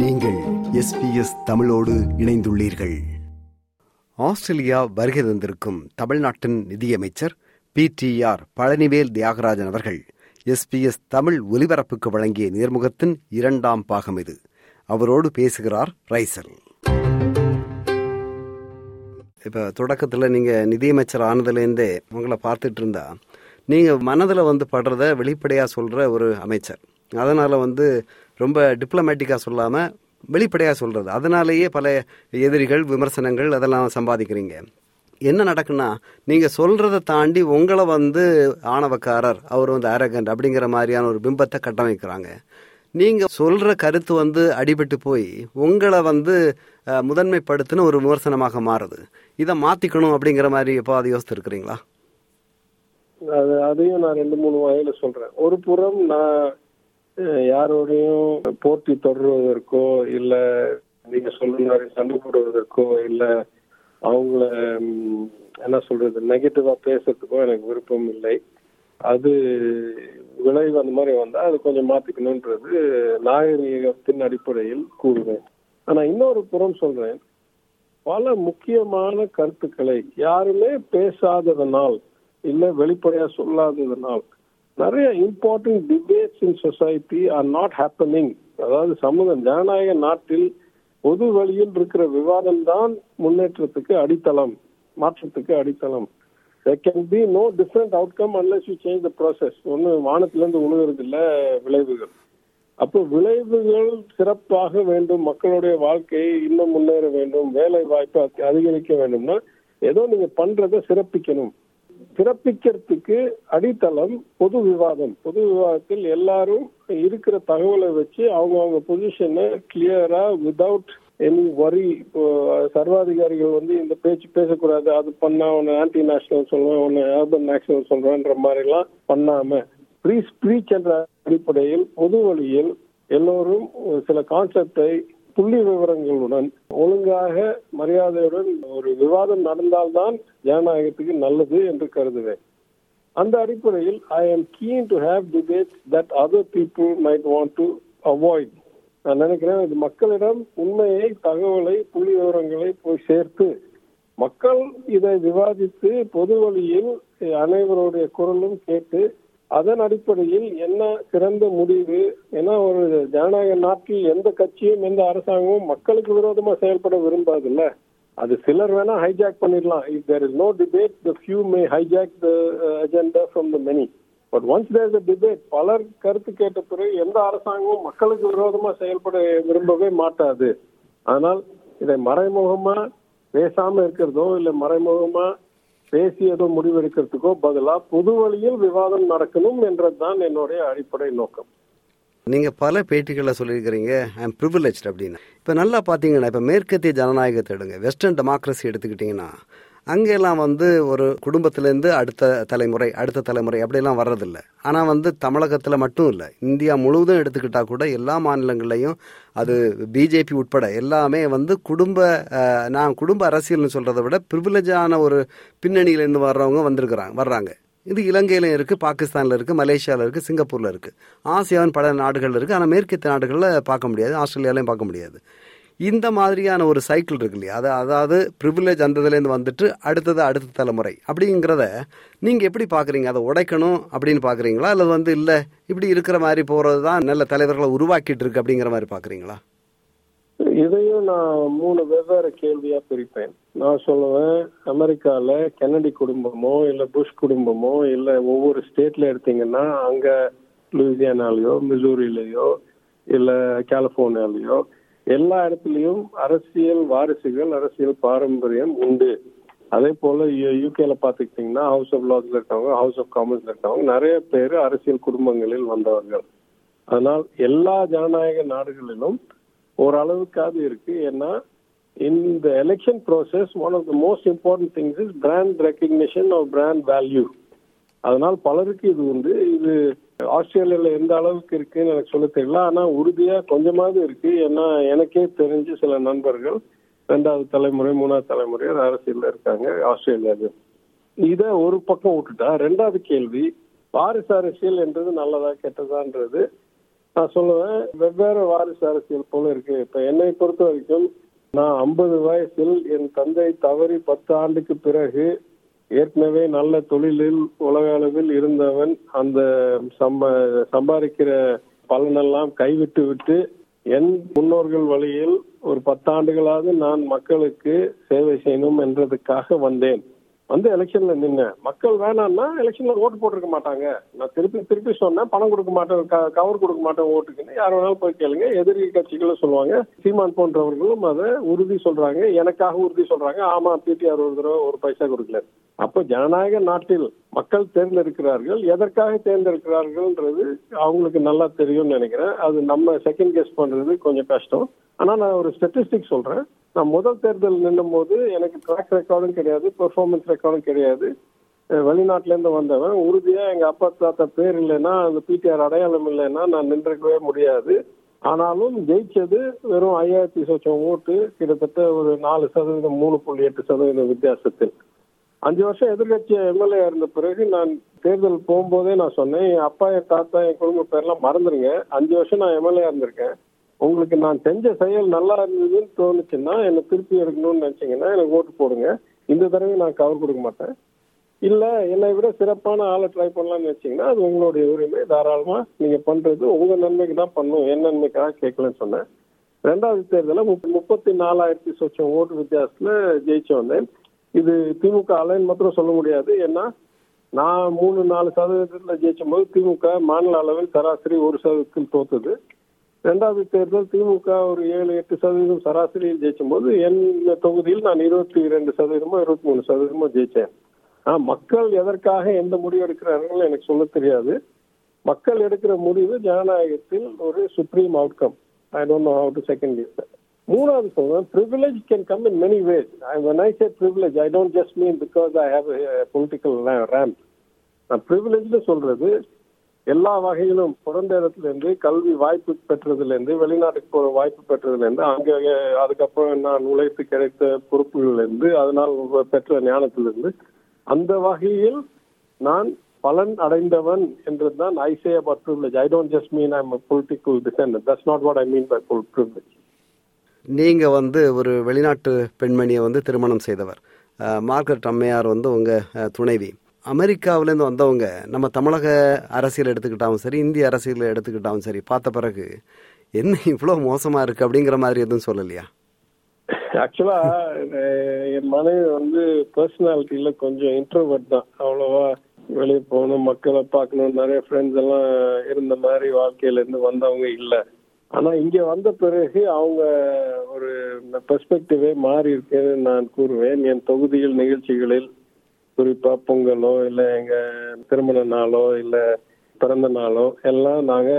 நீங்கள் எஸ்பிஎஸ் தமிழோடு இணைந்துள்ளீர்கள். ஆஸ்திரேலியா வருகை தந்திருக்கும் தமிழ்நாட்டின் நிதியமைச்சர் P T R Palanivel Thiagarajan அவர்கள் எஸ்பிஎஸ் தமிழ் ஒலிபரப்புக்கு வழங்கிய நேர்முகத்தின் இரண்டாம் பாகம் இது. அவரோடு பேசுகிறார் ரைசல். இப்போ தொடக்கத்தில் நீங்கள் நிதியமைச்சர் ஆனதுலேருந்தே உங்களை பார்த்துட்டு இருந்தா நீங்கள் மனதில் வந்து படுறத வெளிப்படையாக சொல்கிற ஒரு அமைச்சர். அதனால் வந்து ரொம்ப டிப்ளமேட்டிக்காக சொல்லாமல் வெளிப்படையாக சொல்கிறது அதனாலேயே பல எதிரிகள் விமர்சனங்கள் அதெல்லாம் சம்பாதிக்கிறீங்க. என்ன நடக்குன்னா நீங்கள் சொல்கிறத தாண்டி உங்களை வந்து ஆணவக்காரர் அவர் வந்து அரகண்ட் அப்படிங்கிற மாதிரியான ஒரு பிம்பத்தை கட்டமைக்கிறாங்க. நீங்கள் சொல்கிற கருத்து வந்து அடிபட்டு போய் உங்களை வந்து முதன்மைப்படுத்தின ஒரு விமர்சனமாக மாறுது. இதை மாற்றிக்கணும் அப்படிங்கிற மாதிரி எப்போ அதை யோசித்துருக்குறீங்களா? அது அதையும் நான் ரெண்டு மூணு வகையில சொல்றேன். ஒரு புறம் நான் யாரோடையும் போட்டி தொடர்வதற்கோ இல்ல நீங்க சொல்ற மாதிரி சண்டை போடுவதற்கோ இல்ல அவங்கள என்ன சொல்றது நெகட்டிவா பேசுறதுக்கோ எனக்கு விருப்பம் இல்லை. அது விளைவு அந்த மாதிரி வந்தா அது கொஞ்சம் மாத்திக்கணும்ன்றது நாகரீகத்தின் அடிப்படையில் கூறுவேன். ஆனா இன்னொரு புறம் சொல்றேன். பல முக்கியமான கருத்துக்களை யாருமே பேசாததனால் இல்ல வெளிப்படையா சொல்லாததனால் நிறைய important debates in society are not happening அதாவது சமூக ஜனநாயக நாட்டில் பொது வழியில் இருக்கிற விவாதம் தான் முன்னேற்றத்துக்கு அடித்தளம் மாற்றத்துக்கு அடித்தளம். There can be no different outcome unless you change the process. ஒன்று வானத்திலேருந்து உழுகிறது இல்லை விளைவுகள். அப்போ விளைவுகள் சிறப்பாக வேண்டும் மக்களுடைய வாழ்க்கையை இன்னும் முன்னேற வேண்டும் வேலை வாய்ப்பு அதி- அதிகரிக்க வேண்டும்னா ஏதோ நீங்க பண்றதை சிறப்பிக்கணும். சிறப்பிக்கிறதுக்கு அடித்தளம் பொது விவாதம். பொது விவாதத்தில் எல்லாரும் இருக்கிற தகவலை வச்சு அவங்கவுங்க அவங்க பொசிஷனை கிளியரா விதவுட் எனி வரி இப்போ சர்வாதிகாரிகள் வந்து இந்த பேச்சு பேசக்கூடாது அது பண்ணா உன்னை ஆன்டி நேஷனல் சொல்லுவேன் உன்னை அர்பன் நேஷனல் சொல்றேன்ற மாதிரி எல்லாம் பண்ணாம ஃப்ரீ ஸ்பீச் என்ற அடிப்படையில் பொது வழியில் எல்லோரும் சில கான்செப்டை புள்ளி விவரங்களுடன் ஒழுங்காக மரியாதையுடன் ஒரு விவாதம் நடந்தால்தான் ஜனநாயகத்துக்கு நல்லது என்று கருதுவேன். அந்த அடிப்படையில் I am keen to have debates that other people might want to avoid நான் நினைக்கிறேன் இது மக்களிடம் உண்மையை தகவலை புள்ளி விவரங்களை போய் சேர்த்து மக்கள் இதை விவாதித்து பொது வழியில் அனைவருடைய குரலும் கேட்டு அதன் அடிப்படையில் என்ன சிறந்த முடிவு ஏன்னா ஒரு ஜனநாயக நாட்டில் எந்த கட்சியும் எந்த அரசாங்கமும் மக்களுக்கு விரோதமா செயல்பட விரும்பாதுல்ல. அது சிலர் வேணா ஹைஜாக் பண்ணிடலாம். If there is no debate the few may hijack the agenda from the many but once there is debate பலர் கருத்து கேட்ட பிறகு எந்த அரசாங்கமும் மக்களுக்கு விரோதமா செயல்பட விரும்பவே மாட்டாது. ஆனால் இதை மறைமுகமா பேசாம இருக்கிறதோ இல்லை மறைமுகமா பேசி ஏதோ முடிவெடுக்கிறதுக்கோ பதிலா பொது வழியில் விவாதம் நடக்கணும் என்றதுதான் என்னுடைய அடிப்படை நோக்கம். நீங்க பல பேட்டிகளில் சொல்லியிருக்கிறீங்க ஐம் ப்ரிவிலேஜ் அப்படின்னு. இப்போ நல்லா பார்த்தீங்கன்னா இப்போ மேற்கத்திய ஜனநாயகத்தை எடுங்க. வெஸ்டர்ன் டெமோக்ரஸி எடுத்துக்கிட்டிங்கன்னா அங்கெல்லாம் வந்து ஒரு குடும்பத்திலேருந்து அடுத்த தலைமுறை அடுத்த தலைமுறை அப்படியெல்லாம் வர்றதில்ல. ஆனால் வந்து தமிழகத்தில் மட்டும் இல்லை. இந்தியா முழுவதும் எடுத்துக்கிட்டால் கூட எல்லா மாநிலங்கள்லையும் அது பிஜேபி உட்பட எல்லாமே வந்து குடும்ப நான் குடும்ப அரசியல்னு சொல்கிறத விட ப்ரிவிலேஜான ஒரு பின்னணியிலேருந்து வர்றவங்க வந்திருக்கிறாங்க வர்றாங்க. இது இலங்கையிலும் இருக்குது பாகிஸ்தானில் இருக்குது மலேசியாவில் இருக்குது சிங்கப்பூரில் இருக்குது ஆசியாவின் பல நாடுகள் இருக்குது ஆனால் மேற்கத்திய நாடுகளில் பார்க்க முடியாது ஆஸ்திரேலியாலையும் பார்க்க முடியாது. இந்த மாதிரியான ஒரு சைக்கிள் இருக்கு இல்லையா? அது அதாவது ப்ரிவிலேஜ் அந்த இதுலேருந்து வந்துட்டு அடுத்தது அடுத்த தலைமுறை அப்படிங்கிறத நீங்கள் எப்படி பார்க்குறீங்க அதை உடைக்கணும் அப்படின்னு பார்க்குறீங்களா அல்லது வந்து இல்லை இப்படி இருக்கிற மாதிரி போகிறது தான் நல்ல தலைவர்களை உருவாக்கிட்டு இருக்கு அப்படிங்கிற மாதிரி பார்க்குறீங்களா இதையும் நான் மூணு வெவ்வேறு கேள்வியா பிரிப்பேன். நான் சொல்லுவேன் அமெரிக்கால கென்னடி குடும்பமோ இல்ல புஷ் குடும்பமோ இல்ல ஒவ்வொரு ஸ்டேட்ல எடுத்தீங்கன்னா அங்க லூசியானாலேயோ மிசூரிலேயோ இல்ல கலிபோர்னியாலேயோ எல்லா இடத்துலயும் அரசியல் வாரிசுகள் அரசியல் பாரம்பரியம் உண்டு. அதே போல யூகேல பாத்துக்கிட்டீங்கன்னா ஹவுஸ் ஆஃப் லாஸ்ல இருக்கவங்க ஹவுஸ் ஆஃப் காமன்ஸ்ல இருக்கவங்க நிறைய பேர் அரசியல் குடும்பங்களில் வந்தவர்கள். அதனால் எல்லா ஜனநாயக நாடுகளிலும் ஓரளவுக்காவது இருக்கு. ஏன்னா இந்த election process one of the most important things is brand recognition of brand value அதனால் பலருக்கு இது உண்டு. இது ஆஸ்திரேலியால எந்த அளவுக்கு இருக்குன்னு எனக்கு சொல்ல தெரியல. ஆனா உறுதியா கொஞ்சமாவது இருக்கு. ஏன்னா எனக்கே தெரிஞ்சு சில நண்பர்கள் ரெண்டாவது தலைமுறை மூணாவது தலைமுறையர் அரசியல் இருக்காங்க ஆஸ்திரேலியாவில். இத ஒரு பக்கம் விட்டுட்டா ரெண்டாவது கேள்வி வாரிசு அரசியல் என்றது நல்லதா கெட்டதான்றது. நான் சொல்லுவேன் வெவ்வேறு வாரிசு அரசியல் போல இருக்கு. இப்ப என்னை பொறுத்த வரைக்கும் நான் ஐம்பது வயசில் என் தந்தை தவறி பத்து ஆண்டுக்கு பிறகு ஏற்கனவே நல்ல தொழிலில் உலக அளவில் இருந்தவன் அந்த சம்ப சம்பாதிக்கிற பலனெல்லாம் கைவிட்டு விட்டு என் முன்னோர்கள் வழியில் ஒரு பத்தாண்டுகளாவது நான் மக்களுக்கு சேவை செய்யணும் என்றதுக்காக வந்தேன். வந்து எலெக்ஷன்ல நின்று மக்கள் வேணாம்னா எலெக்ஷன்ல ஓட்டு போட்டிருக்க மாட்டாங்க. நான் திருப்பி திருப்பி சொன்னேன் பணம் கொடுக்க மாட்டேன் கவர் கொடுக்க மாட்டேன் ஓட்டுக்குன்னு. யார் வேணாலும் போய் கேளுங்க. எதிரி கட்சிகளும் சொல்லுவாங்க. சீமான் போன்றவர்களும் அதை உறுதி சொல்றாங்க. எனக்காக உறுதி சொல்றாங்க. ஆமா பிடிஆர் ஒரு தடவை ஒரு பைசா கொடுக்கல. அப்ப ஜனநாயக நாட்டில் மக்கள் தேர்ந்தெடுக்கிறார்கள். எதற்காக தேர்ந்தெடுக்கிறார்கள்ன்றது அவங்களுக்கு நல்லா தெரியும்னு நினைக்கிறேன். அது நம்ம செகண்ட் கெஸ் பண்றது கொஞ்சம் கஷ்டம். ஆனா நான் ஒரு ஸ்டெட்டிஸ்டிக் சொல்றேன். நான் முதல் தேர்தல் நின்னும் போது எனக்கு ட்ராக் ரெக்கார்டும் கிடையாது பெர்ஃபார்மன்ஸ் ரெக்கார்டும் கிடையாது. வெளிநாட்டிலேருந்து வந்தவன் உறுதியாக எங்கள் அப்பா தாத்தா பேர் இல்லைன்னா அந்த பிடிஆர் அடையாளம் இல்லைன்னா நான் நின்றுக்கவே முடியாது. ஆனாலும் ஜெயிச்சது வெறும் ஐயாயிரத்தி சொச்சம் ஓட்டு கிட்டத்தட்ட ஒரு நாலு சதவீதம் மூணு புள்ளி எட்டு சதவீதம் வித்தியாசத்தில். அஞ்சு வருஷம் எதிர்கட்சி எம்எல்ஏ இருந்த பிறகு நான் தேர்தல் போகும்போதே நான் சொன்னேன் என் அப்பா என் தாத்தா என் குடும்ப பேர்லாம் மறந்துருங்க. அஞ்சு வருஷம் நான் எம்எல்ஏ இருந்திருக்கேன். உங்களுக்கு நான் செஞ்ச செயல் நல்லா இருந்ததுன்னு தோணுச்சுன்னா என்னை திருப்பி எடுக்கணும்னு நினைச்சீங்கன்னா எனக்கு ஓட்டு போடுங்க. இந்த தடவை நான் கவர் கொடுக்க மாட்டேன். இல்ல என்னை விட சிறப்பான ஆளை ட்ரை பண்ணலாம்னு நினைச்சீங்கன்னா அது உங்களுடைய உரிமை. தாராளமா நீங்க பண்றது உங்க நன்மைக்கு தான் பண்ணும். என் நன்மைக்காக கேட்கலன்னு சொன்னேன். ரெண்டாவது தேர்தலில் முப்பத்தி நாலாயிரத்தி சொச்சம் ஓட்டு வித்தியாசத்துல ஜெயிச்சு வந்தேன். இது திமுக அலைன் மாத்திரம் சொல்ல முடியாது. ஏன்னா நான் மூணு நாலு சதவீதத்தில் ஜெயிச்சும் போது திமுக மாநில அளவில் சராசரி ஒரு சதவீதத்தில் தோத்தது. ரெண்டாவது தேர்தல் திமுக ஒரு ஏழு எட்டு சதவீதம் சராசரியில் ஜெயிச்சும் போது என் தொகுதியில் நான் இருபத்தி ரெண்டு சதவீதமோ இருபத்தி மூணு சதவீதமோ ஜெயிச்சேன் ஆனால் மக்கள் எதற்காக எந்த முடிவு எடுக்கிறார்கள் எனக்கு சொல்ல தெரியாது. மக்கள் எடுக்கிற முடிவு ஜனநாயகத்தில் ஒரு supreme outcome I don't know how to second year மூணாவது சொல்றேன் privilege can come in many ways when I say privilege I don't just mean because I have political ramp நான் ப்ரிவிலேஜ்னு சொல்றது எல்லா வகையிலும் பிறந்த இடத்துலிருந்து கல்வி வாய்ப்பு பெற்றதுலேருந்து வெளிநாட்டுக்கு போகிற வாய்ப்பு பெற்றதுலேருந்து அங்கே அதுக்கப்புறம் நான் உழைத்து கிடைத்த பொறுப்புகள்லேருந்து அதனால் பெற்ற ஞானத்திலிருந்து அந்த வகையில் நான் பலன் அடைந்தவன் என்றுதான் I say about privilege I don't just mean I'm political descendant that's not what I mean by privilege நீங்க வந்து ஒரு வெளிநாட்டு பெண்மணியை வந்து திருமணம் செய்தவர். மார்க்கெட் அம்மையார் வந்து உங்க துணைவி. அமெரிக்காவிலேருந்து வந்தவங்க நம்ம தமிழக அரசியல் எடுத்துக்கிட்டாலும் சரி இந்திய அரசியல் எடுத்துக்கிட்டாலும் சரி பார்த்த பிறகு என்ன இவ்வளோ மோசமா இருக்கு? அப்படிங்கிற மாதிரி எதுவும் சொல்லலையா? ஆக்சுவலா என் மனைவி வந்து பர்சனாலிட்டியில கொஞ்சம் இன்ட்ரோவர்ட் தான். அவ்வளவா வெளியே போகணும் மக்களை பார்க்கணும் நிறைய ஃப்ரெண்ட்ஸ் எல்லாம் இருந்த மாதிரி வாழ்க்கையில இருந்து வந்தவங்க இல்லை. ஆனா இங்க வந்த பிறகு அவங்க ஒரு பெர்ஸ்பெக்டிவே மாறி இருக்குன்னு நான் கூறுவேன். என் தொகுதியில் நிகழ்ச்சிகளில் குறிப்பா பொங்கலோ இல்ல எங்க திருமண நாளோ இல்ல பிறந்த நாளோ எல்லாம் நாங்க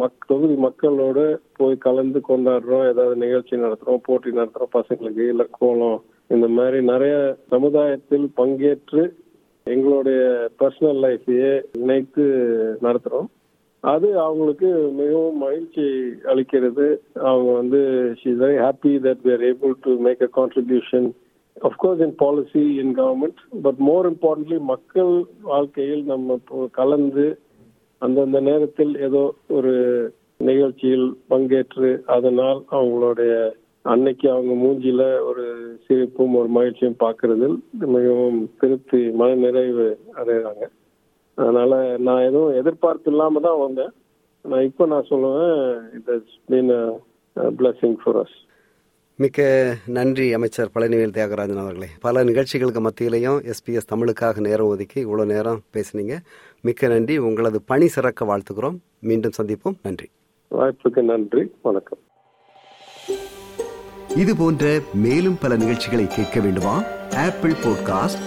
மக் தொகுதி மக்களோடு போய் கலந்து கொண்டாடுறோம். ஏதாவது நிகழ்ச்சி நடத்துறோம் போட்டி நடத்துறோம் பசங்களுக்கு இல்ல கோலம் இந்த மாதிரி நிறைய சமுதாயத்தில் பங்கேற்று எங்களுடைய பர்சனல் லைஃபையே இணைத்து நடத்துறோம். அது அவங்களுக்கு மிகவும் மகிழ்ச்சி அளிக்கிறது. அவங்க வந்து she is very happy that we are able to make a contribution of course in policy in government but more importantly மக்கள் வாழ்க்கையில் நம்ம கலந்து அந்தந்த நேரத்தில் ஏதோ ஒரு நிகழ்ச்சியில் பங்கேற்று அதனால் அவங்களுடைய அன்னைக்கு அவங்க மூஞ்சியில ஒரு சிரிப்பும் ஒரு மகிழ்ச்சியும் பார்க்கறதில் மிகவும் திருப்தி மன நிறைவு அடைகிறாங்க. அதனால நான் எதுவும் எதிர்பார்ப்பு இல்லாம தான் வந்தேன். நான் இப்போ நான் சொல்லுவேன் it's been blessing for us மிக்க நன்றி அமைச்சர் பழனிவேல் தியாகராஜன் அவர்களே. பல நிகழ்ச்சிகளுக்கு மத்தியிலையும் எஸ்பிஎஸ் தமிழுக்காக நேரம் ஒதுக்கி இவ்வளோ நேரம் பேசுனீங்க. மிக்க நன்றி உங்களது பணி சிறக்க வாழ்த்துக்கிறோம். மீண்டும் சந்திப்போம். நன்றி. வாய்ப்புக்கு நன்றி வணக்கம். இது போன்ற மேலும் பல நிகழ்ச்சிகளை கேட்க வேண்டுமா? Apple podcast